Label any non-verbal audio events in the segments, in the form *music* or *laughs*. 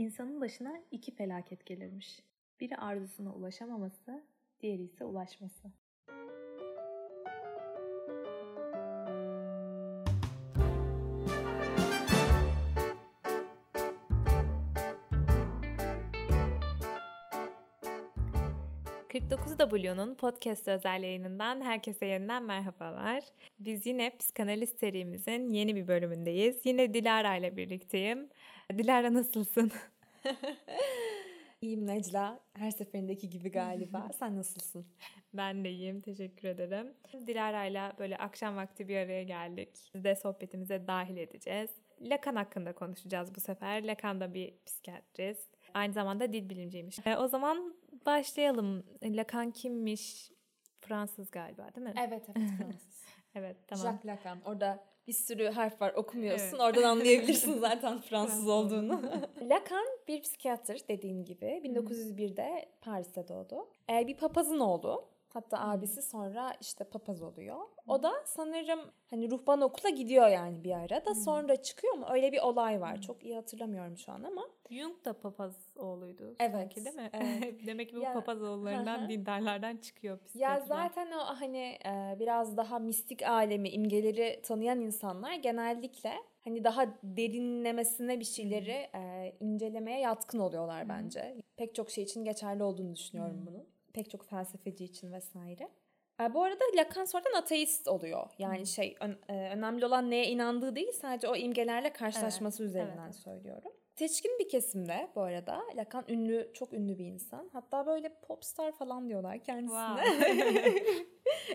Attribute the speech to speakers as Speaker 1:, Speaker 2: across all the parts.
Speaker 1: İnsanın başına iki felaket gelirmiş. Biri arzusuna ulaşamaması, diğeri ise ulaşması. ...49W'nun podcast özel yayınından herkese yeniden merhabalar. Biz yine psikanaliz serimizin yeni bir bölümündeyiz. Yine Dilara ile birlikteyim. Dilara nasılsın? *laughs*
Speaker 2: İyiyim Necla. Her seferindeki gibi galiba. *laughs* Sen nasılsın?
Speaker 1: Ben de iyiyim. Teşekkür ederim. Dilara ile böyle akşam vakti bir araya geldik. Sizi de sohbetimize dahil edeceğiz. Lacan hakkında konuşacağız bu sefer. Lacan da bir psikiyatrist. Aynı zamanda dil bilimciymiş. E, o zaman başlayalım. Lacan kimmiş? Fransız galiba değil mi?
Speaker 2: Evet evet Fransız. *laughs*
Speaker 1: evet tamam.
Speaker 2: Jacques Lacan. Orada bir sürü harf var okumuyorsun. Evet. Oradan anlayabilirsin *laughs* zaten Fransız olduğunu. *laughs* Lacan bir psikiyatr dediğin gibi. 1901'de Paris'te doğdu. Ee, bir papazın oğlu. Hatta abisi sonra işte papaz oluyor. O da sanırım hani ruhban okula gidiyor yani bir ara da sonra çıkıyor mu? Öyle bir olay var. Çok iyi hatırlamıyorum şu an ama.
Speaker 1: Jung da papaz oğluydu.
Speaker 2: Evet.
Speaker 1: Sanki değil mi? Evet. *laughs* Demek ki bu ya, papaz oğullarından dindarlardan çıkıyor
Speaker 2: Ya zaten o hani biraz daha mistik alemi, imgeleri tanıyan insanlar genellikle hani daha derinlemesine bir şeyleri e, incelemeye yatkın oluyorlar bence. Pek çok şey için geçerli olduğunu düşünüyorum bunun pek çok felsefeci için vesaire. E, bu arada Lacan sonradan ateist oluyor. Yani şey ön, e, önemli olan neye inandığı değil sadece o imgelerle karşılaşması evet, üzerinden evet. söylüyorum. Seçkin bir kesimde bu arada Lacan ünlü, çok ünlü bir insan. Hatta böyle popstar falan diyorlar kendisine. Wow.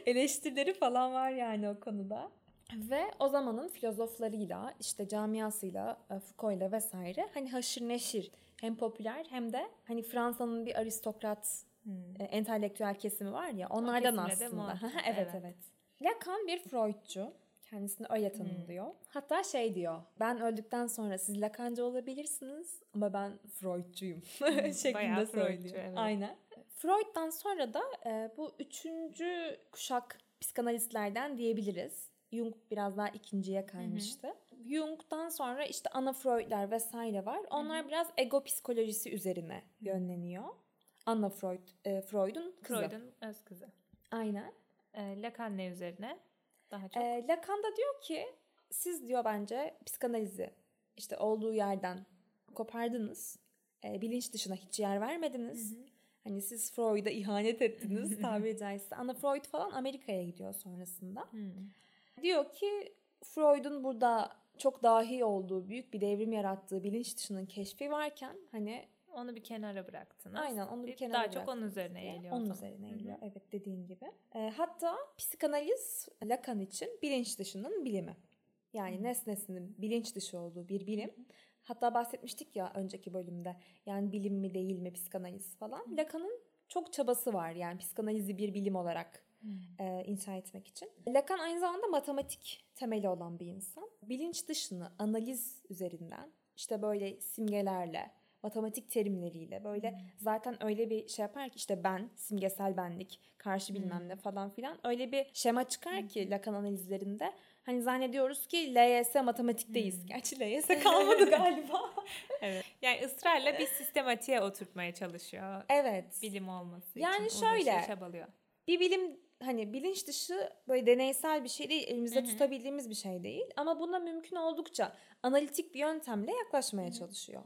Speaker 2: *laughs* Eleştirileri falan var yani o konuda. Ve o zamanın filozoflarıyla, işte camiasıyla, e, Foucault'la vesaire hani haşır neşir hem popüler hem de hani Fransa'nın bir aristokrat Hmm. entelektüel kesimi var ya onlardan aslında. *laughs* evet, evet evet. Lacan bir Freudcu. Kendisini öyle tanımlıyor. Hmm. Hatta şey diyor. Ben öldükten sonra siz Lacan'cı olabilirsiniz ama ben Freudcuyum. *laughs* Hmm, şeklinde söylüyor. Evet. Aynen. Freud'dan sonra da e, bu üçüncü kuşak psikanalistlerden diyebiliriz. Jung biraz daha ikinciye kaymıştı. Hı hı. Jung'dan sonra işte Ana Freud'ler vesaire var. Onlar hı hı. biraz ego psikolojisi üzerine yönleniyor. Anna Freud, e, Freud'un kızı.
Speaker 1: Freud'un öz kızı.
Speaker 2: Aynen.
Speaker 1: E, Lacan ne üzerine? Daha çok.
Speaker 2: E, Lacan da diyor ki siz diyor bence psikanalizi işte olduğu yerden kopardınız. E, bilinç dışına hiç yer vermediniz. Hı hı. Hani siz Freud'a ihanet ettiniz *laughs* tabiri caizse. Anna Freud falan Amerika'ya gidiyor sonrasında. Hı. Diyor ki Freud'un burada çok dahi olduğu, büyük bir devrim yarattığı bilinç dışının keşfi varken hani
Speaker 1: onu bir kenara bıraktınız.
Speaker 2: Aynen onu bir kenara
Speaker 1: Daha çok onun üzerine eğiliyor.
Speaker 2: Onun üzerine eğiliyor. Evet dediğin gibi. E, hatta psikanaliz Lacan için bilinç dışının bilimi. Yani nesnesinin bilinç dışı olduğu bir bilim. Hatta bahsetmiştik ya önceki bölümde. Yani bilim mi değil mi psikanaliz falan. Lacan'ın çok çabası var yani psikanalizi bir bilim olarak e, inşa etmek için. Lacan aynı zamanda matematik temeli olan bir insan. Bilinç dışını analiz üzerinden işte böyle simgelerle, matematik terimleriyle böyle hmm. zaten öyle bir şey yapar ki işte ben, simgesel benlik, karşı bilmem hmm. ne falan filan öyle bir şema çıkar hmm. ki Lacan analizlerinde. Hani zannediyoruz ki LYS matematikteyiz. Hmm. Gerçi LYS *laughs* kalmadı galiba. *laughs*
Speaker 1: evet. Yani ısrarla bir sistematiğe oturtmaya çalışıyor.
Speaker 2: Evet.
Speaker 1: Bilim olması
Speaker 2: yani
Speaker 1: için.
Speaker 2: Yani şöyle. Çabalıyor. Bir bilim hani bilinç dışı böyle deneysel bir şey değil, elimizde Hı-hı. tutabildiğimiz bir şey değil. Ama buna mümkün oldukça analitik bir yöntemle yaklaşmaya Hı-hı. çalışıyor.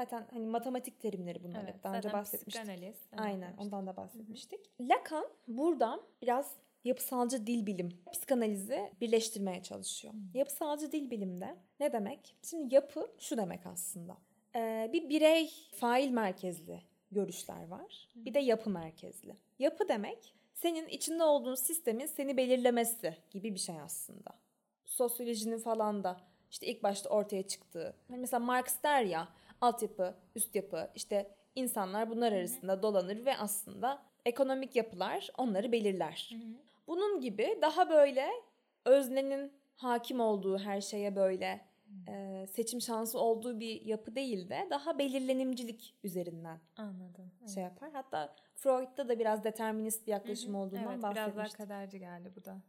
Speaker 2: Zaten hani matematik terimleri bunlar. Evet, Daha önce bahsetmiştik. Psikanaliz. Aynen ondan da bahsetmiştik. Hı hı. Lacan buradan biraz yapısalcı dil bilim psikanalizi birleştirmeye çalışıyor. Hı. Yapısalcı dil bilimde ne demek? Şimdi yapı şu demek aslında. Ee, bir birey fail merkezli görüşler var. Hı. Bir de yapı merkezli. Yapı demek senin içinde olduğun sistemin seni belirlemesi gibi bir şey aslında. Sosyolojinin falan da işte ilk başta ortaya çıktığı. Hani mesela Marx der ya altyapı, üst yapı, işte insanlar bunlar arasında Hı-hı. dolanır ve aslında ekonomik yapılar onları belirler. Hı-hı. Bunun gibi daha böyle öznenin hakim olduğu her şeye böyle e, seçim şansı olduğu bir yapı değil de daha belirlenimcilik üzerinden
Speaker 1: anladım
Speaker 2: evet. şey yapar. Hatta Freud'da da biraz determinist bir yaklaşım Hı-hı. olduğundan evet, bahsetmiştik.
Speaker 1: Biraz daha kaderci geldi bu da.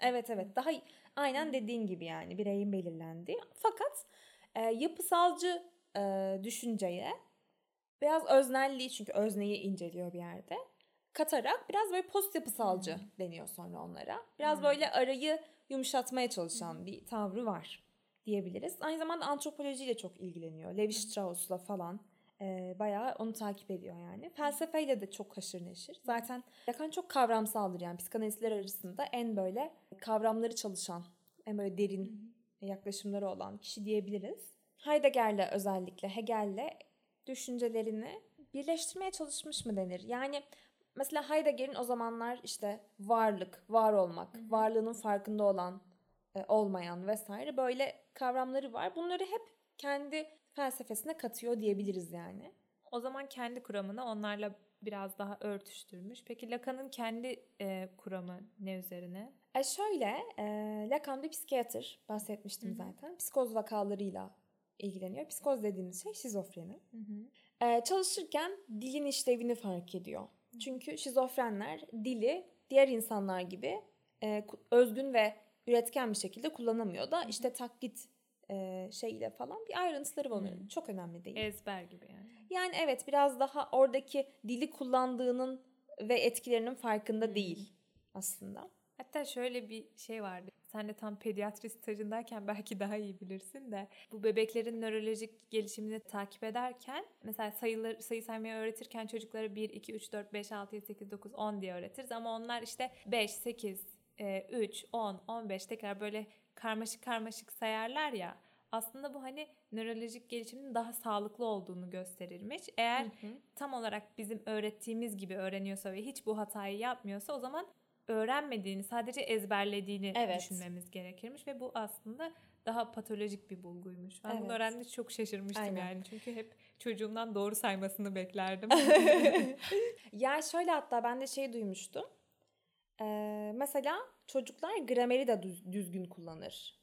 Speaker 2: Evet evet daha aynen Hı-hı. dediğin gibi yani bireyin belirlendiği. Fakat e, yapısalcı e, düşünceye biraz öznelliği çünkü özneyi inceliyor bir yerde katarak biraz böyle post yapısalcı hmm. deniyor sonra onlara. Biraz hmm. böyle arayı yumuşatmaya çalışan hmm. bir tavrı var diyebiliriz. Aynı zamanda antropolojiyle çok ilgileniyor. Levi Strauss'la falan e, bayağı onu takip ediyor yani. Felsefeyle de çok haşır neşir. Zaten Lacan çok kavramsaldır yani psikanalistler arasında en böyle kavramları çalışan, en böyle derin yaklaşımları olan kişi diyebiliriz. Heidegger'le özellikle Hegel'le düşüncelerini birleştirmeye çalışmış mı denir? Yani mesela Heidegger'in o zamanlar işte varlık, var olmak, Hı-hı. varlığının farkında olan, e, olmayan vesaire böyle kavramları var. Bunları hep kendi felsefesine katıyor diyebiliriz yani.
Speaker 1: O zaman kendi kuramını onlarla biraz daha örtüştürmüş. Peki Lacan'ın kendi e, kuramı ne üzerine?
Speaker 2: E şöyle, e, Lacan bir psikiyatr, bahsetmiştim Hı-hı. zaten. Psikoz vakalarıyla ilgileniyor. Psikoz dediğimiz şey şizofreni. E, çalışırken dilin işlevini fark ediyor. Çünkü şizofrenler dili diğer insanlar gibi e, özgün ve üretken bir şekilde kullanamıyor da işte taklit e, şeyle falan bir ayrıntıları var onların. Hmm. Çok önemli değil.
Speaker 1: Ezber gibi yani.
Speaker 2: Yani evet biraz daha oradaki dili kullandığının ve etkilerinin farkında hmm. değil aslında.
Speaker 1: Hatta şöyle bir şey vardı. Sen de tam pediatri stajındayken *laughs* belki daha iyi bilirsin de bu bebeklerin nörolojik gelişimini takip ederken mesela sayıları sayı saymayı öğretirken çocuklara 1 2 3 4 5 6 7 8 9 10 diye öğretiriz ama onlar işte 5 8 3 10 15 tekrar böyle karmaşık karmaşık sayarlar ya aslında bu hani nörolojik gelişimin daha sağlıklı olduğunu gösterilmiş. Eğer hı hı. tam olarak bizim öğrettiğimiz gibi öğreniyorsa ve hiç bu hatayı yapmıyorsa o zaman öğrenmediğini sadece ezberlediğini evet. düşünmemiz gerekirmiş ve bu aslında daha patolojik bir bulguymuş. Ben evet. bunu öğrendiğimde çok şaşırmıştım Aynen. yani. Çünkü hep çocuğumdan doğru saymasını beklerdim. *laughs* *laughs*
Speaker 2: ya şöyle hatta ben de şey duymuştum. Ee, mesela çocuklar grameri de düz, düzgün kullanır.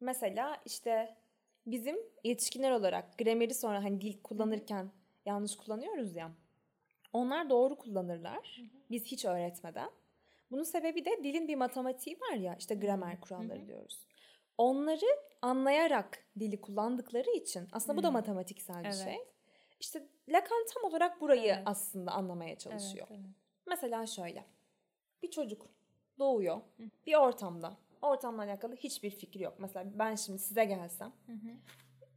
Speaker 2: Mesela işte bizim yetişkinler olarak grameri sonra hani dil kullanırken yanlış kullanıyoruz ya. Onlar doğru kullanırlar. Biz hiç öğretmeden. Bunun sebebi de dilin bir matematiği var ya işte gramer kuralları Hı-hı. diyoruz. Onları anlayarak dili kullandıkları için aslında bu da matematiksel bir evet. şey. İşte Lacan tam olarak burayı evet. aslında anlamaya çalışıyor. Evet, evet. Mesela şöyle. Bir çocuk doğuyor bir ortamda. Ortamla alakalı hiçbir fikri yok. Mesela ben şimdi size gelsem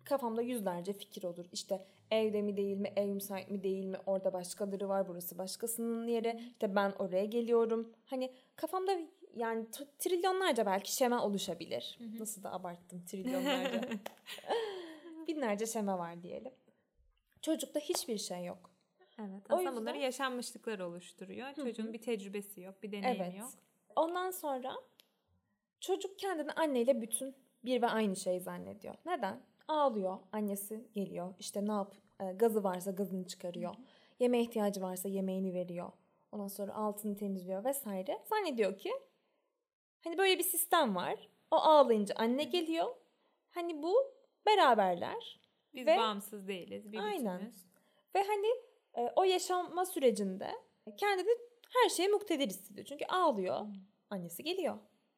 Speaker 2: kafamda yüzlerce fikir olur. İşte evde mi değil mi, ev müsait mi değil mi, orada başkaları var, burası başkasının yeri. İşte ben oraya geliyorum. Hani kafamda yani trilyonlarca belki şema oluşabilir. Hı hı. Nasıl da abarttım trilyonlarca. *laughs* Binlerce şema var diyelim. Çocukta hiçbir şey yok.
Speaker 1: Evet. Aslında yüzden... bunları yaşanmışlıklar oluşturuyor. Hı-hı. Çocuğun bir tecrübesi yok, bir deneyimi evet. yok.
Speaker 2: Ondan sonra çocuk kendini anneyle bütün bir ve aynı şey zannediyor. Neden? Ağlıyor. Annesi geliyor. İşte ne yap? E, gazı varsa gazını çıkarıyor. Yemeğe ihtiyacı varsa yemeğini veriyor. Ondan sonra altını temizliyor vesaire. Zannediyor ki hani böyle bir sistem var. O ağlayınca anne geliyor. Hani bu beraberler.
Speaker 1: Biz ve, bağımsız değiliz. Bir aynen. Bütünüz.
Speaker 2: Ve hani e, o yaşanma sürecinde kendini her şeye muktedir hissediyor. Çünkü ağlıyor. Annesi geliyor.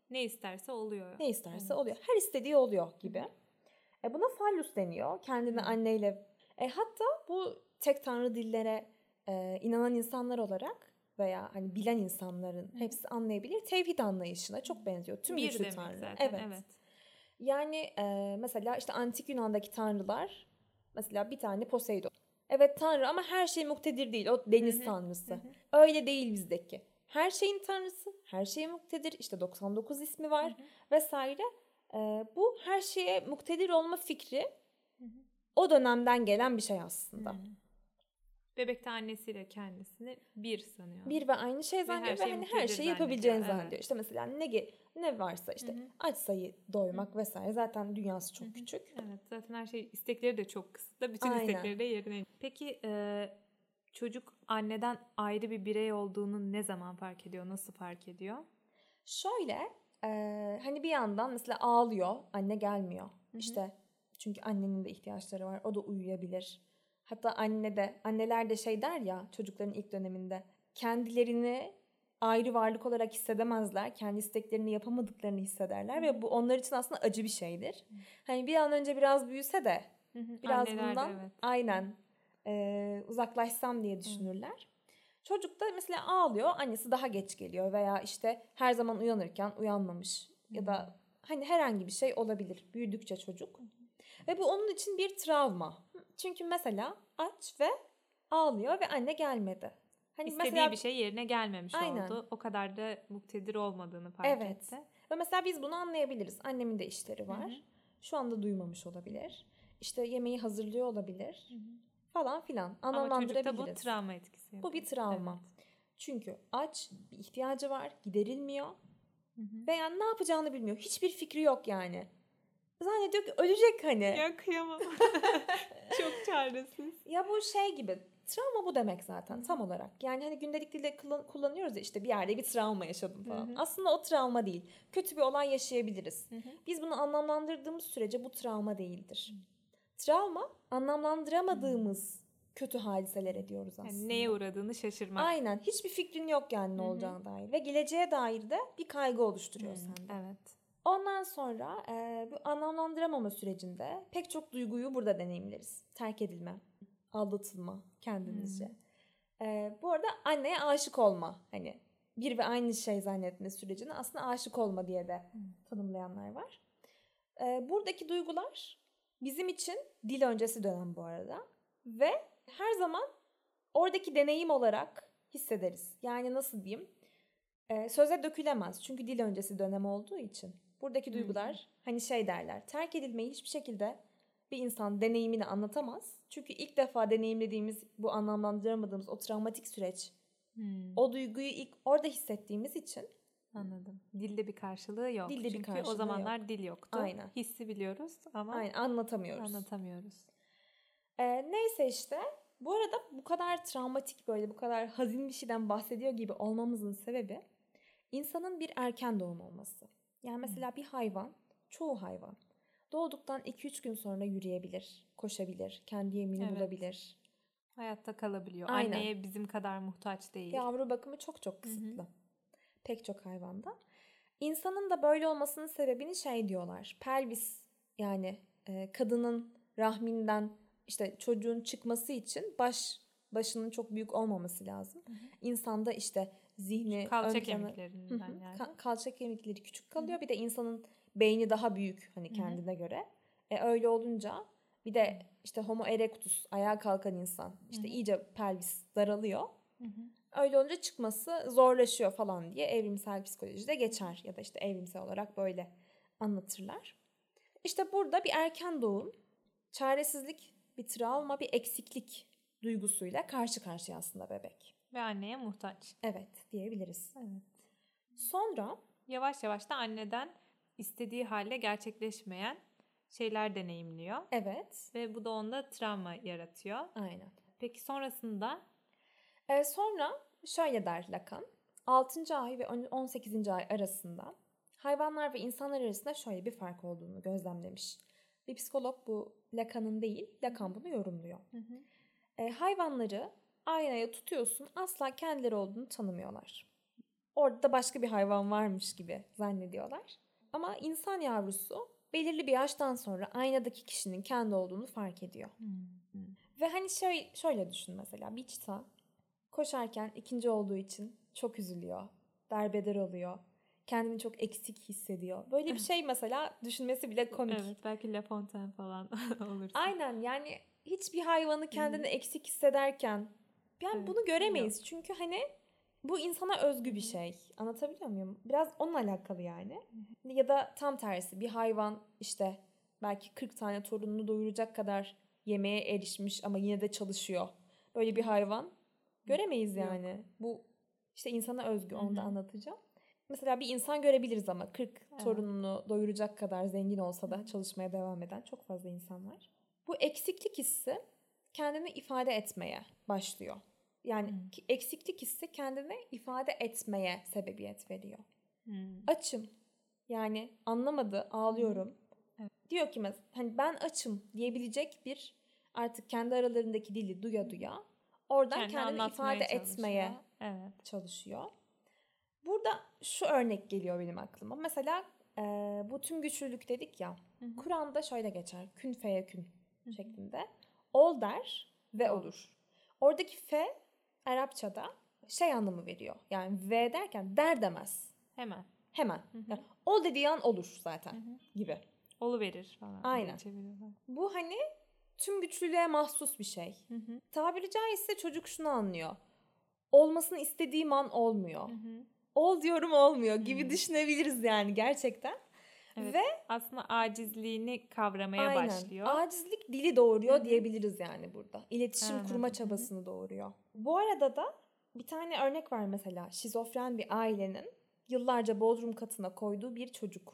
Speaker 1: Ne isterse oluyor.
Speaker 2: Ne isterse evet. oluyor. Her istediği oluyor gibi. E buna fallus deniyor. Kendini anneyle e, hatta bu tek tanrı dillere e, inanan insanlar olarak veya hani bilen insanların hmm. hepsi anlayabilir. Tevhid anlayışına çok benziyor. Tüm
Speaker 1: bir üçlü tanrı. Zaten, evet. evet.
Speaker 2: Yani e, mesela işte antik Yunan'daki tanrılar mesela bir tane Poseidon. Evet tanrı ama her şey muktedir değil. O deniz Hı-hı. tanrısı. Hı-hı. Öyle değil bizdeki. Her şeyin tanrısı, her şeye muktedir. İşte 99 ismi var Hı-hı. vesaire. Ee, bu her şeye muktedir olma fikri Hı-hı. o dönemden gelen bir şey aslında. Hı-hı.
Speaker 1: Bebekte annesiyle kendisini bir sanıyor.
Speaker 2: Bir ve aynı şey zannediyor ve, her ve hani her şeyi yapabileceğini evet. zannediyor. İşte mesela ne ne varsa işte Hı-hı. aç sayı doymak Hı-hı. vesaire zaten dünyası çok Hı-hı. küçük.
Speaker 1: Evet zaten her şey istekleri de çok kısıtlı. Bütün Aynen. istekleri de yerine. Peki e, çocuk anneden ayrı bir birey olduğunu ne zaman fark ediyor? Nasıl fark ediyor?
Speaker 2: Şöyle e, hani bir yandan mesela ağlıyor anne gelmiyor. Hı-hı. İşte çünkü annenin de ihtiyaçları var. O da uyuyabilir Hatta anne de, anneler de şey der ya çocukların ilk döneminde kendilerini ayrı varlık olarak hissedemezler. Kendi isteklerini yapamadıklarını hissederler ve bu onlar için aslında acı bir şeydir. Hani bir an önce biraz büyüse de Biraz Anneler bundan evet. aynen e, uzaklaşsam diye düşünürler. Çocuk da mesela ağlıyor, annesi daha geç geliyor veya işte her zaman uyanırken uyanmamış ya da hani herhangi bir şey olabilir büyüdükçe çocuk. Ve bu onun için bir travma. Çünkü mesela aç ve ağlıyor ve anne gelmedi.
Speaker 1: Hani İstediği mesela, bir şey yerine gelmemiş aynen. oldu. O kadar da muktedir olmadığını fark evet. etti.
Speaker 2: Ve mesela biz bunu anlayabiliriz. Annemin de işleri var. Hı-hı. Şu anda duymamış olabilir. İşte yemeği hazırlıyor olabilir. Hı-hı. Falan filan. Anlamlandırabiliriz. Ama
Speaker 1: çocukta bu travma etkisi.
Speaker 2: Bu bir travma. Evet. Çünkü aç, bir ihtiyacı var, giderilmiyor. Hı-hı. Veya ne yapacağını bilmiyor. Hiçbir fikri yok yani. Zannediyor ki ölecek hani.
Speaker 1: Ya kıyamam. *laughs* Çok çaresiz.
Speaker 2: Ya bu şey gibi Travma bu demek zaten tam olarak. Yani hani gündelik dilde kullanıyoruz ya işte bir yerde bir travma yaşadım falan. Hı hı. Aslında o travma değil. Kötü bir olay yaşayabiliriz. Hı hı. Biz bunu anlamlandırdığımız sürece bu travma değildir. Hı. Travma anlamlandıramadığımız kötü hadiseler diyoruz aslında. Yani
Speaker 1: neye uğradığını şaşırmak.
Speaker 2: Aynen. Hiçbir fikrin yok yani ne hı hı. olacağına dair. Ve geleceğe dair de bir kaygı oluşturuyor hı. sende. Evet. Ondan sonra e, bu anlamlandıramama sürecinde pek çok duyguyu burada deneyimleriz. Terk edilme, aldatılma kendinizce. Hmm. Ee, bu arada anneye aşık olma hani bir ve aynı şey zannetme sürecini aslında aşık olma diye de hmm. tanımlayanlar var. Ee, buradaki duygular bizim için dil öncesi dönem bu arada ve her zaman oradaki deneyim olarak hissederiz. Yani nasıl diyeyim? Ee, söze dökülemez çünkü dil öncesi dönem olduğu için. Buradaki duygular hmm. hani şey derler terk edilmeyi hiçbir şekilde bir insan deneyimini anlatamaz. Çünkü ilk defa deneyimlediğimiz bu anlamlandıramadığımız o travmatik süreç hmm. o duyguyu ilk orada hissettiğimiz için
Speaker 1: Anladım. Dilde bir karşılığı yok. Dilde Çünkü bir karşılığı o zamanlar yok. dil yoktu. Aynen. Hissi biliyoruz ama
Speaker 2: Aynen, anlatamıyoruz.
Speaker 1: Anlatamıyoruz.
Speaker 2: Ee, neyse işte bu arada bu kadar travmatik böyle bu kadar hazin bir şeyden bahsediyor gibi olmamızın sebebi insanın bir erken doğum olması. Yani mesela bir hayvan, çoğu hayvan Doğduktan 2-3 gün sonra yürüyebilir, koşabilir, kendi yemini evet. bulabilir.
Speaker 1: Hayatta kalabiliyor. Aynen. Anneye bizim kadar muhtaç değil.
Speaker 2: Yavru bakımı çok çok kısıtlı. Hı-hı. Pek çok hayvanda. İnsanın da böyle olmasının sebebini şey diyorlar. Pelvis yani e, kadının rahminden işte çocuğun çıkması için baş başının çok büyük olmaması lazım. Hı hı. İnsanda işte zihni
Speaker 1: kalça kemiklerinden yani.
Speaker 2: Ka- kalça kemikleri küçük kalıyor. Hı hı. Bir de insanın beyni daha büyük hani kendine göre. E öyle olunca bir de işte homo erectus ayağa kalkan insan işte iyice pelvis daralıyor. Öyle olunca çıkması zorlaşıyor falan diye evrimsel psikolojide geçer ya da işte evrimsel olarak böyle anlatırlar. İşte burada bir erken doğum, çaresizlik, bir travma, bir eksiklik duygusuyla karşı karşıya aslında bebek.
Speaker 1: Ve anneye muhtaç.
Speaker 2: Evet diyebiliriz. Evet. Sonra
Speaker 1: yavaş yavaş da anneden istediği halde gerçekleşmeyen şeyler deneyimliyor.
Speaker 2: Evet.
Speaker 1: Ve bu da onda travma yaratıyor.
Speaker 2: Aynen.
Speaker 1: Peki sonrasında?
Speaker 2: Ee, sonra şöyle der Lacan. 6. ay ve 18. ay arasında hayvanlar ve insanlar arasında şöyle bir fark olduğunu gözlemlemiş. Bir psikolog bu Lacan'ın değil, Lacan bunu yorumluyor. Hı hı. E, hayvanları aynaya tutuyorsun asla kendileri olduğunu tanımıyorlar. Orada da başka bir hayvan varmış gibi zannediyorlar. Ama insan yavrusu belirli bir yaştan sonra aynadaki kişinin kendi olduğunu fark ediyor. Hmm. Ve hani şöyle, şöyle düşün mesela bir çita koşarken ikinci olduğu için çok üzülüyor. Derbeder oluyor. Kendini çok eksik hissediyor. Böyle bir şey mesela düşünmesi bile komik.
Speaker 1: Evet belki La Fontaine falan *laughs* olur.
Speaker 2: Aynen yani hiçbir hayvanı kendini eksik hissederken yani evet. bunu göremeyiz. Yok. Çünkü hani bu insana özgü bir şey. Anlatabiliyor muyum? Biraz onunla alakalı yani. Ya da tam tersi bir hayvan işte belki 40 tane torununu doyuracak kadar yemeğe erişmiş ama yine de çalışıyor. Böyle bir hayvan göremeyiz yani. Yok. Bu işte insana özgü onu da anlatacağım. Mesela bir insan görebiliriz ama 40 evet. torununu doyuracak kadar zengin olsa da çalışmaya devam eden çok fazla insan var. Bu eksiklik hissi kendini ifade etmeye başlıyor. Yani hmm. eksiklik hissi kendine ifade etmeye sebebiyet veriyor. Hmm. Açım. Yani anlamadı, ağlıyorum. Hmm. Evet. Diyor ki hani ben açım diyebilecek bir artık kendi aralarındaki dili duya duya oradan Kendi kendini ifade çalışıyor. etmeye evet. çalışıyor. Burada şu örnek geliyor benim aklıma. Mesela e, bu tüm güçlülük dedik ya. Kur'an'da şöyle geçer. Kün feyekün. şeklinde. Ol der ve olur. Oradaki fe Arapçada şey anlamı veriyor. Yani ve derken der demez.
Speaker 1: Hemen.
Speaker 2: Hemen. Yani ol dediği an olur zaten gibi.
Speaker 1: Olu verir falan.
Speaker 2: Aynen. Bu hani tüm güçlülüğe mahsus bir şey.
Speaker 1: Hı hı.
Speaker 2: Tabiri caizse çocuk şunu anlıyor. Olmasını istediğim an olmuyor.
Speaker 1: Hı hı.
Speaker 2: Ol diyorum olmuyor gibi
Speaker 1: Hı.
Speaker 2: düşünebiliriz yani gerçekten.
Speaker 1: Evet.
Speaker 2: Ve
Speaker 1: Aslında acizliğini kavramaya
Speaker 2: aynen
Speaker 1: başlıyor.
Speaker 2: acizlik dili doğuruyor
Speaker 1: Hı hı.
Speaker 2: diyebiliriz yani burada. İletişim
Speaker 1: Hı hı.
Speaker 2: kurma çabasını doğuruyor. Bu arada da bir tane örnek var mesela şizofren bir ailenin yıllarca bodrum katına koyduğu bir çocuk.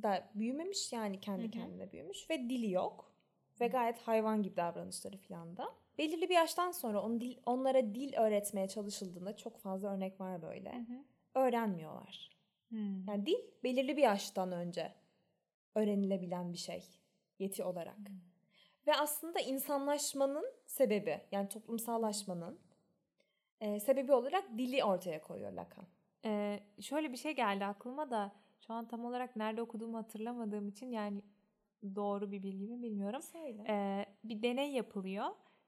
Speaker 2: Toplumda büyümemiş yani kendi
Speaker 1: Hı hı.
Speaker 2: kendine büyümüş ve dili yok. Ve gayet hayvan gibi davranışları filan da. Belirli bir yaştan sonra on dil, onlara dil öğretmeye çalışıldığında çok fazla örnek var böyle.
Speaker 1: Hı hı.
Speaker 2: Öğrenmiyorlar.
Speaker 1: Hmm.
Speaker 2: Yani dil belirli bir yaştan önce öğrenilebilen bir şey yeti olarak. Ve aslında insanlaşmanın sebebi yani toplumsallaşmanın e, sebebi olarak dili ortaya koyuyor Lacan.
Speaker 1: Ee, şöyle bir şey geldi aklıma da şu an tam olarak nerede okuduğumu hatırlamadığım için yani doğru bir bilgi mi bilmiyorum.
Speaker 2: Söyle.
Speaker 1: Ee, bir deney yapılıyor.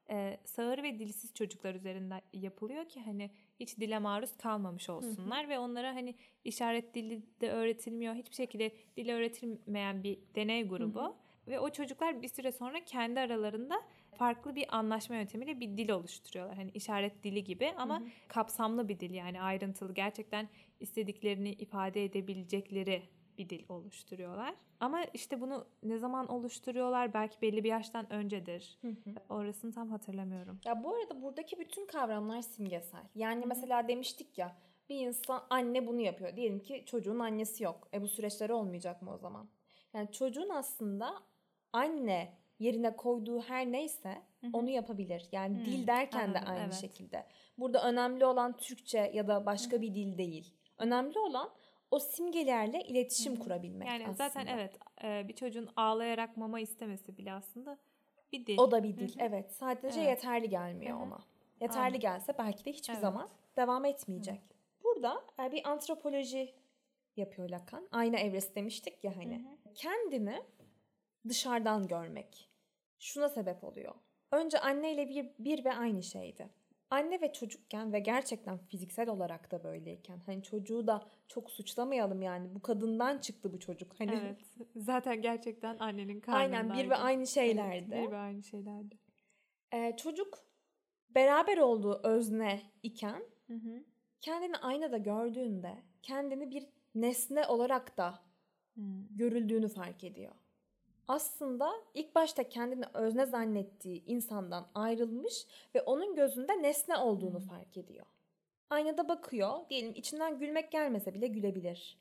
Speaker 1: Ee, sağır ve dilsiz çocuklar üzerinden yapılıyor ki hani hiç dile maruz kalmamış olsunlar ve onlara hani işaret dili de öğretilmiyor. Hiçbir şekilde dil öğretilmeyen bir deney grubu. Ve o çocuklar bir süre sonra kendi aralarında farklı bir anlaşma yöntemiyle bir dil oluşturuyorlar. Hani işaret dili gibi ama
Speaker 2: Hı hı.
Speaker 1: kapsamlı bir dil yani ayrıntılı gerçekten istediklerini ifade edebilecekleri bir dil oluşturuyorlar. Ama işte bunu ne zaman oluşturuyorlar belki belli bir yaştan öncedir.
Speaker 2: Hı hı.
Speaker 1: Orasını tam hatırlamıyorum.
Speaker 2: Ya bu arada buradaki bütün kavramlar simgesel. Yani mesela demiştik ya bir insan anne bunu yapıyor. Diyelim ki çocuğun annesi yok. E bu süreçler olmayacak mı o zaman? Yani çocuğun aslında anne yerine koyduğu her neyse
Speaker 1: Hı hı.
Speaker 2: onu yapabilir. Yani
Speaker 1: Hmm,
Speaker 2: dil derken de
Speaker 1: anladım,
Speaker 2: aynı
Speaker 1: evet.
Speaker 2: şekilde. Burada önemli olan Türkçe ya da başka bir dil değil. Önemli olan o simgelerle iletişim
Speaker 1: Hı hı.
Speaker 2: kurabilmek
Speaker 1: Yani
Speaker 2: aslında.
Speaker 1: zaten evet e, bir çocuğun ağlayarak mama istemesi bile aslında bir dil.
Speaker 2: O da bir dil.
Speaker 1: hı.
Speaker 2: Evet. Sadece
Speaker 1: Evet.
Speaker 2: yeterli gelmiyor
Speaker 1: Hı hı.
Speaker 2: ona. Yeterli
Speaker 1: Anladım.
Speaker 2: gelse belki de hiçbir
Speaker 1: Evet.
Speaker 2: zaman devam etmeyecek. Burada e, bir antropoloji yapıyor Lacan. Ayna evresi demiştik ya hani.
Speaker 1: Hı hı.
Speaker 2: Kendini dışarıdan görmek. Şuna sebep oluyor. Önce anneyle bir, bir ve aynı şeydi. Anne ve çocukken ve gerçekten fiziksel olarak da böyleyken hani çocuğu da çok suçlamayalım yani bu kadından çıktı bu çocuk hani
Speaker 1: Evet. Zaten gerçekten annenin karnındaydı.
Speaker 2: aynen bir ve aynı
Speaker 1: Evet,
Speaker 2: şeylerdi.
Speaker 1: bir ve aynı şeylerdi.
Speaker 2: Ee, çocuk beraber olduğu özne iken
Speaker 1: Hı hı.
Speaker 2: kendini aynada gördüğünde kendini bir nesne olarak da
Speaker 1: Hmm.
Speaker 2: görüldüğünü fark ediyor. Aslında ilk başta kendini özne zannettiği insandan ayrılmış ve onun gözünde nesne olduğunu
Speaker 1: Hmm.
Speaker 2: fark ediyor. Aynada bakıyor, diyelim içinden gülmek gelmese bile gülebilir.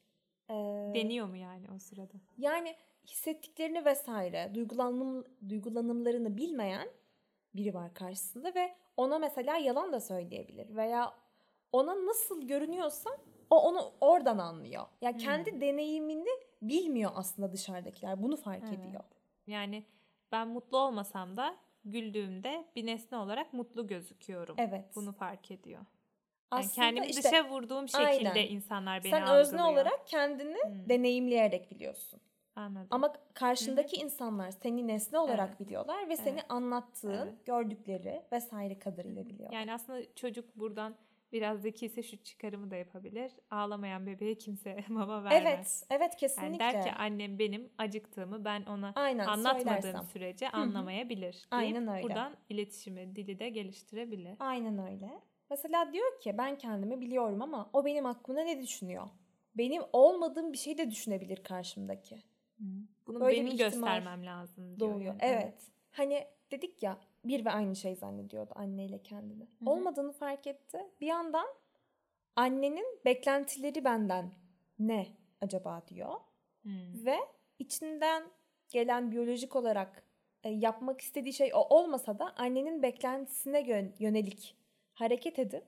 Speaker 2: Ee,
Speaker 1: Deniyor mu yani o sırada?
Speaker 2: Yani hissettiklerini vesaire, duygulanım, duygulanımlarını bilmeyen biri var karşısında ve ona mesela yalan da söyleyebilir veya ona nasıl görünüyorsa o onu oradan anlıyor. Yani kendi deneyimini bilmiyor aslında dışarıdakiler. Bunu fark
Speaker 1: Evet.
Speaker 2: ediyor.
Speaker 1: Yani ben mutlu olmasam da güldüğümde bir nesne olarak mutlu gözüküyorum.
Speaker 2: Evet.
Speaker 1: Bunu fark ediyor. Yani
Speaker 2: aslında
Speaker 1: kendimi
Speaker 2: işte
Speaker 1: dışa vurduğum şekilde
Speaker 2: aynen.
Speaker 1: insanlar beni
Speaker 2: sen
Speaker 1: algılıyor.
Speaker 2: özne olarak kendini
Speaker 1: Hmm.
Speaker 2: deneyimleyerek biliyorsun.
Speaker 1: Anladım.
Speaker 2: Ama karşındaki insanlar seni nesne olarak
Speaker 1: Evet.
Speaker 2: biliyorlar ve seni
Speaker 1: Evet.
Speaker 2: anlattığın,
Speaker 1: Evet.
Speaker 2: gördükleri vesaire kadarıyla biliyorlar.
Speaker 1: Yani aslında çocuk buradan biraz zekiyse şu çıkarımı da yapabilir. Ağlamayan bebeğe kimse *laughs* mama vermez.
Speaker 2: Evet, evet
Speaker 1: Yani
Speaker 2: kesinlikle.
Speaker 1: der ki annem benim acıktığımı ben ona
Speaker 2: Aynen
Speaker 1: anlatmadığım
Speaker 2: söylersem.
Speaker 1: sürece
Speaker 2: hı.
Speaker 1: anlamayabilir.
Speaker 2: Aynen öyle.
Speaker 1: Buradan iletişimi, dili de geliştirebilir.
Speaker 2: Aynen öyle. Mesela diyor ki ben kendimi biliyorum ama o benim hakkımda ne düşünüyor? Benim olmadığım bir şey de düşünebilir karşımdaki.
Speaker 1: Bunu
Speaker 2: Böyle
Speaker 1: benim göstermem lazım diyor.
Speaker 2: Doğuyor.
Speaker 1: yani.
Speaker 2: Evet. Hani dedik ya bir ve aynı şey zannediyordu anneyle kendini.
Speaker 1: hı.
Speaker 2: Olmadığını fark etti. Bir yandan annenin beklentileri benden ne acaba diyor.
Speaker 1: Hmm.
Speaker 2: Ve içinden gelen biyolojik olarak e, yapmak istediği şey o olmasa da annenin beklentisine yön- yönelik hareket edip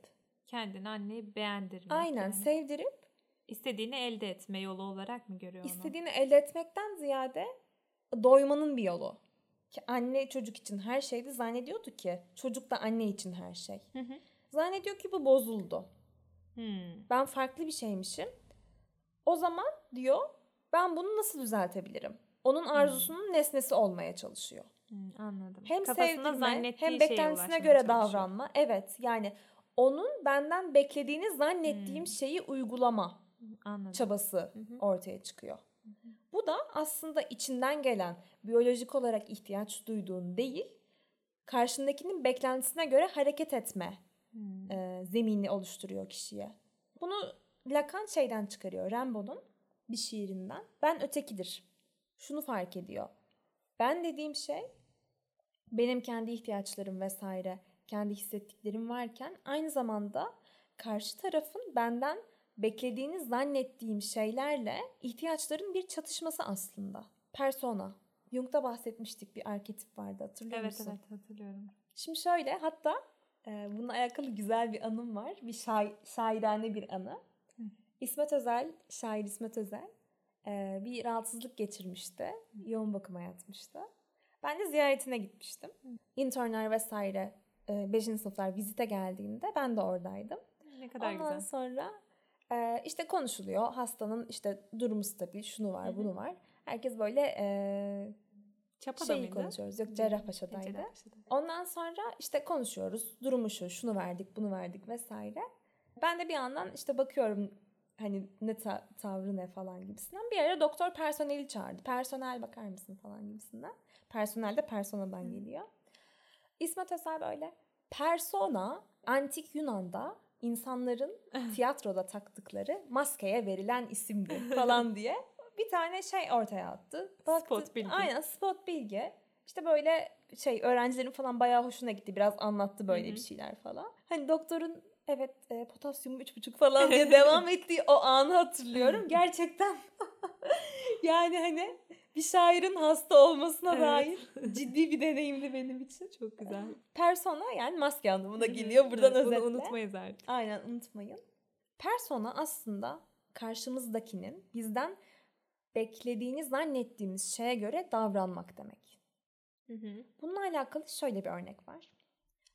Speaker 1: Kendini anneyi beğendirmek.
Speaker 2: aynen
Speaker 1: yani.
Speaker 2: sevdirip
Speaker 1: İstediğini elde etme yolu olarak mı görüyor onu?
Speaker 2: istediğini elde etmekten ziyade doymanın bir yolu. Ki anne çocuk için her şeydi zannediyordu ki çocuk da anne için her şey.
Speaker 1: Hı hı.
Speaker 2: Zannediyor ki bu bozuldu.
Speaker 1: Hmm.
Speaker 2: Ben farklı bir şeymişim. O zaman diyor ben bunu nasıl düzeltebilirim? onun arzusunun nesnesi olmaya çalışıyor.
Speaker 1: Hmm, anladım.
Speaker 2: Hem
Speaker 1: Kafasında zannettiği
Speaker 2: hem beklentisine göre
Speaker 1: çalışıyor.
Speaker 2: davranma. Evet yani onun benden beklediğini zannettiğim
Speaker 1: Hmm.
Speaker 2: şeyi uygulama
Speaker 1: Anladım.
Speaker 2: çabası
Speaker 1: Hı hı.
Speaker 2: ortaya çıkıyor. Bu da aslında içinden gelen biyolojik olarak ihtiyaç duyduğun değil, karşındakinin beklentisine göre hareket etme
Speaker 1: Hmm.
Speaker 2: e, zeminini oluşturuyor kişiye. Bunu Lacan şeyden çıkarıyor, Rimbaud'un bir şiirinden. Ben ötekidir. Şunu fark ediyor. Ben dediğim şey benim kendi ihtiyaçlarım vesaire, kendi hissettiklerim varken aynı zamanda karşı tarafın benden beklediğini zannettiğim şeylerle ihtiyaçların bir çatışması aslında. Persona. Jung'da bahsetmiştik bir arketip vardı hatırlıyor
Speaker 1: Evet
Speaker 2: musun?
Speaker 1: evet hatırlıyorum.
Speaker 2: Şimdi şöyle hatta e, bununla alakalı güzel bir anım var. Bir şair, şairane bir anı.
Speaker 1: Hı.
Speaker 2: İsmet Özel, şair İsmet Özel e, bir rahatsızlık geçirmişti. Yoğun bakıma yatmıştı. Ben de ziyaretine gitmiştim. İnternler vesaire 5. sınıflar vizite geldiğinde ben de oradaydım.
Speaker 1: Ne kadar
Speaker 2: Ondan
Speaker 1: güzel.
Speaker 2: sonra e, işte konuşuluyor. Hastanın işte durumu stabil, şunu var, bunu var. Herkes böyle e,
Speaker 1: Çapa'da
Speaker 2: şeyi
Speaker 1: mıydı?
Speaker 2: konuşuyoruz. Yok Cerrahpaşa'daydı.
Speaker 1: Cerrahpaşa'da.
Speaker 2: Ondan sonra işte konuşuyoruz. Durumu şu, şunu verdik, bunu verdik vesaire. Ben de bir yandan işte bakıyorum hani ne ta- tavrı ne falan gibisinden. Bir ara doktor personeli çağırdı. Personel bakar mısın falan gibisinden. Personel de personadan geliyor. İsmet Özel böyle persona antik Yunan'da insanların *laughs* tiyatroda taktıkları maskeye verilen isimdi *laughs* falan diye bir tane şey ortaya attı.
Speaker 1: Spot bilgi.
Speaker 2: Aynen spot bilgi. İşte böyle şey öğrencilerin falan bayağı hoşuna gitti. Biraz anlattı böyle
Speaker 1: Hı hı.
Speaker 2: bir şeyler falan. Hani doktorun evet e, potasyum üç buçuk falan diye *laughs* devam ettiği o anı hatırlıyorum. Gerçekten yani hani bir şairin hasta olmasına
Speaker 1: Evet.
Speaker 2: dair *laughs* ciddi bir deneyimdi benim için.
Speaker 1: Çok güzel.
Speaker 2: Persona yani maske anlamına geliyor buradan
Speaker 1: Evet,
Speaker 2: özetle.
Speaker 1: Bunu unutmayız artık.
Speaker 2: Aynen unutmayın. Persona aslında karşımızdakinin bizden beklediğini zannettiğimiz şeye göre davranmak demek. Bununla alakalı şöyle bir örnek var.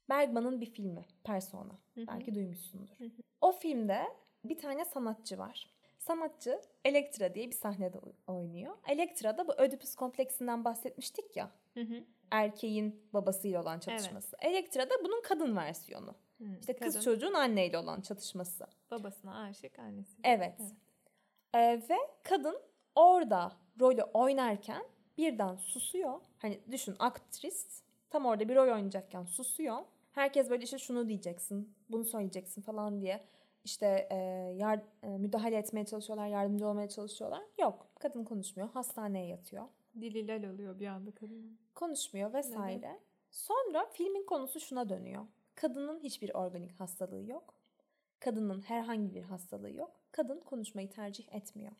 Speaker 2: Bergman'ın bir filmi Persona.
Speaker 1: Hı hı.
Speaker 2: Belki duymuşsundur.
Speaker 1: Hı hı.
Speaker 2: O filmde bir tane sanatçı var. Sanatçı Elektra diye bir sahnede oynuyor. Elektra'da bu Ödipus kompleksinden bahsetmiştik ya.
Speaker 1: Hı hı.
Speaker 2: Erkeğin babasıyla olan çatışması. Elektra'da bunun kadın versiyonu.
Speaker 1: Hı.
Speaker 2: İşte kız
Speaker 1: Kadın
Speaker 2: çocuğun anneyle olan çatışması.
Speaker 1: babasına aşık annesi.
Speaker 2: Evet. Ee, ve kadın orada rolü oynarken birden susuyor. Hani düşün aktris tam orada bir rol oynayacakken susuyor. Herkes böyle işte şunu diyeceksin, bunu söyleyeceksin falan diye işte e, yar- e, müdahale etmeye çalışıyorlar, yardımcı olmaya çalışıyorlar. Yok, kadın konuşmuyor, hastaneye yatıyor.
Speaker 1: Dili lal oluyor bir anda kadının.
Speaker 2: Konuşmuyor vesaire. Sonra filmin konusu şuna dönüyor. Kadının hiçbir organik hastalığı yok. Kadının herhangi bir hastalığı yok. Kadın konuşmayı tercih etmiyor.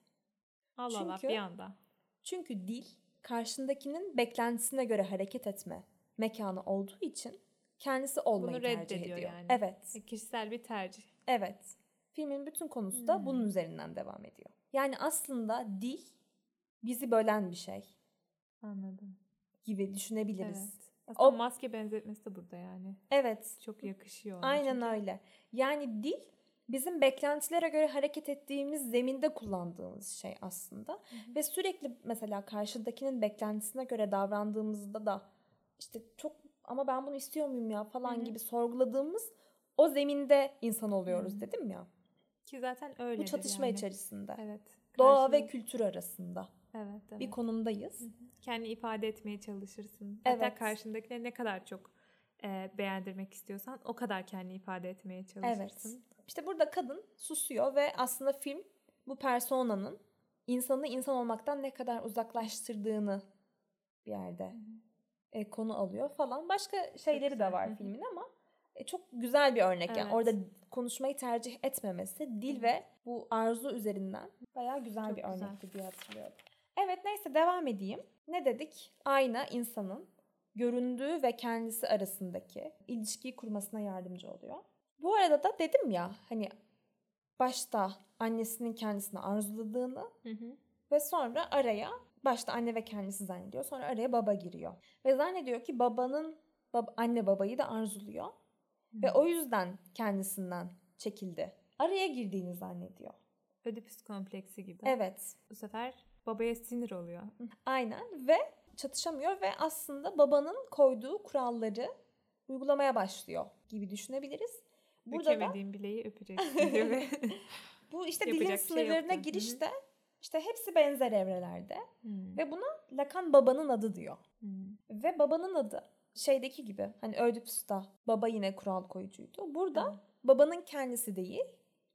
Speaker 1: Allah Allah
Speaker 2: Çünkü-
Speaker 1: bir anda.
Speaker 2: Çünkü dil karşındakinin beklentisine göre hareket etme mekanı olduğu için kendisi olmayı
Speaker 1: Bunu
Speaker 2: tercih ediyor.
Speaker 1: yani.
Speaker 2: Evet.
Speaker 1: E, Kişisel bir tercih.
Speaker 2: Evet. Filmin bütün konusu da
Speaker 1: Hmm.
Speaker 2: bunun üzerinden devam ediyor. Yani aslında dil bizi bölen bir şey
Speaker 1: Anladım.
Speaker 2: gibi düşünebiliriz.
Speaker 1: Evet. Aslında
Speaker 2: O-
Speaker 1: maske benzetmesi de burada yani.
Speaker 2: Evet.
Speaker 1: Çok yakışıyor ona
Speaker 2: Aynen
Speaker 1: çünkü.
Speaker 2: öyle. Yani dil bizim beklentilere göre hareket ettiğimiz zeminde kullandığımız şey aslında.
Speaker 1: hı.
Speaker 2: Ve sürekli mesela karşıdakinin beklentisine göre davrandığımızda da işte çok ama ben bunu istiyor muyum ya falan
Speaker 1: Hı hı.
Speaker 2: gibi sorguladığımız o zeminde insan oluyoruz
Speaker 1: hı.
Speaker 2: dedim ya.
Speaker 1: Ki zaten öyle.
Speaker 2: Bu çatışma içerisinde.
Speaker 1: Evet.
Speaker 2: Doğa
Speaker 1: Karşılık-
Speaker 2: ve kültür arasında
Speaker 1: Evet, evet.
Speaker 2: bir konumdayız.
Speaker 1: Hı hı. Kendini ifade etmeye çalışırsın. Hatta
Speaker 2: Evet.
Speaker 1: karşındakine ne kadar çok e, beğendirmek istiyorsan o kadar kendini ifade etmeye çalışırsın.
Speaker 2: İşte burada kadın susuyor ve aslında film bu personanın insanı insan olmaktan ne kadar uzaklaştırdığını bir yerde e, konu alıyor falan. Başka şeyleri de var filmin ama çok güzel bir örnek. Yani
Speaker 1: Evet.
Speaker 2: orada konuşmayı tercih etmemesi dil ve bu arzu üzerinden bayağı güzel
Speaker 1: Çok
Speaker 2: bir
Speaker 1: güzel.
Speaker 2: örnekti diye hatırlıyorum. Evet neyse devam edeyim. Ne dedik? Ayna insanın göründüğü ve kendisi arasındaki ilişkiyi kurmasına yardımcı oluyor. Bu arada da dedim ya hani başta annesinin kendisini arzuladığını
Speaker 1: Hı hı.
Speaker 2: ve sonra araya başta anne ve kendisi zannediyor. Sonra araya baba giriyor. Ve zannediyor ki babanın bab- anne babayı da arzuluyor. Ve o yüzden kendisinden çekildi. Araya girdiğini zannediyor.
Speaker 1: Ödipüs kompleksi gibi.
Speaker 2: Evet.
Speaker 1: Bu sefer babaya sinir oluyor.
Speaker 2: Aynen ve çatışamıyor ve aslında babanın koyduğu kuralları uygulamaya başlıyor gibi düşünebiliriz.
Speaker 1: Burada Bükemediğim da... bileği öpeceksin gibi. *laughs*
Speaker 2: bu işte dilin şey sınırlarına şey girişte işte hepsi benzer evrelerde hmm. ve buna Lacan babanın adı diyor. Hmm. Ve babanın adı şeydeki gibi hani Ödipus'ta baba yine kural koyucuydu. Burada hmm. babanın kendisi değil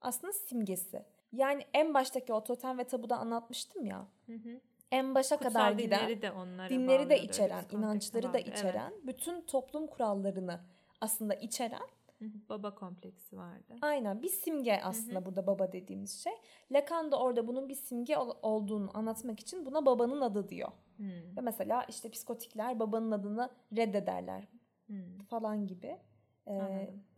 Speaker 2: aslında simgesi. Yani en baştaki o totem ve tabuda anlatmıştım ya. Hı hı. En başa Kutsal kadar giden dinleri de, dinleri de içeren, inançları da içeren, evet. bütün toplum kurallarını aslında içeren
Speaker 1: Baba kompleksi vardı.
Speaker 2: Aynen bir simge aslında Hı-hı. burada baba dediğimiz şey. Lacan da orada bunun bir simge olduğunu anlatmak için buna babanın adı diyor. Ve mesela işte psikotikler babanın adını reddederler Hı. falan gibi e,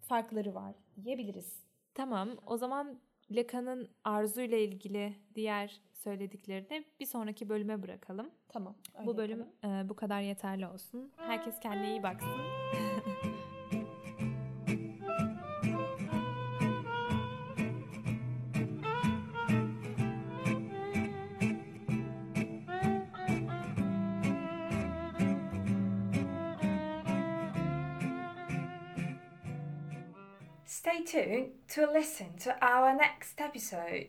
Speaker 2: farkları var diyebiliriz.
Speaker 1: Tamam o zaman Lacan'ın arzu ile ilgili diğer söylediklerini bir sonraki bölüme bırakalım.
Speaker 2: Tamam.
Speaker 1: Bu bölüm e, bu kadar yeterli olsun. Herkes kendine iyi baksın.
Speaker 3: Tuned to listen to our next episode.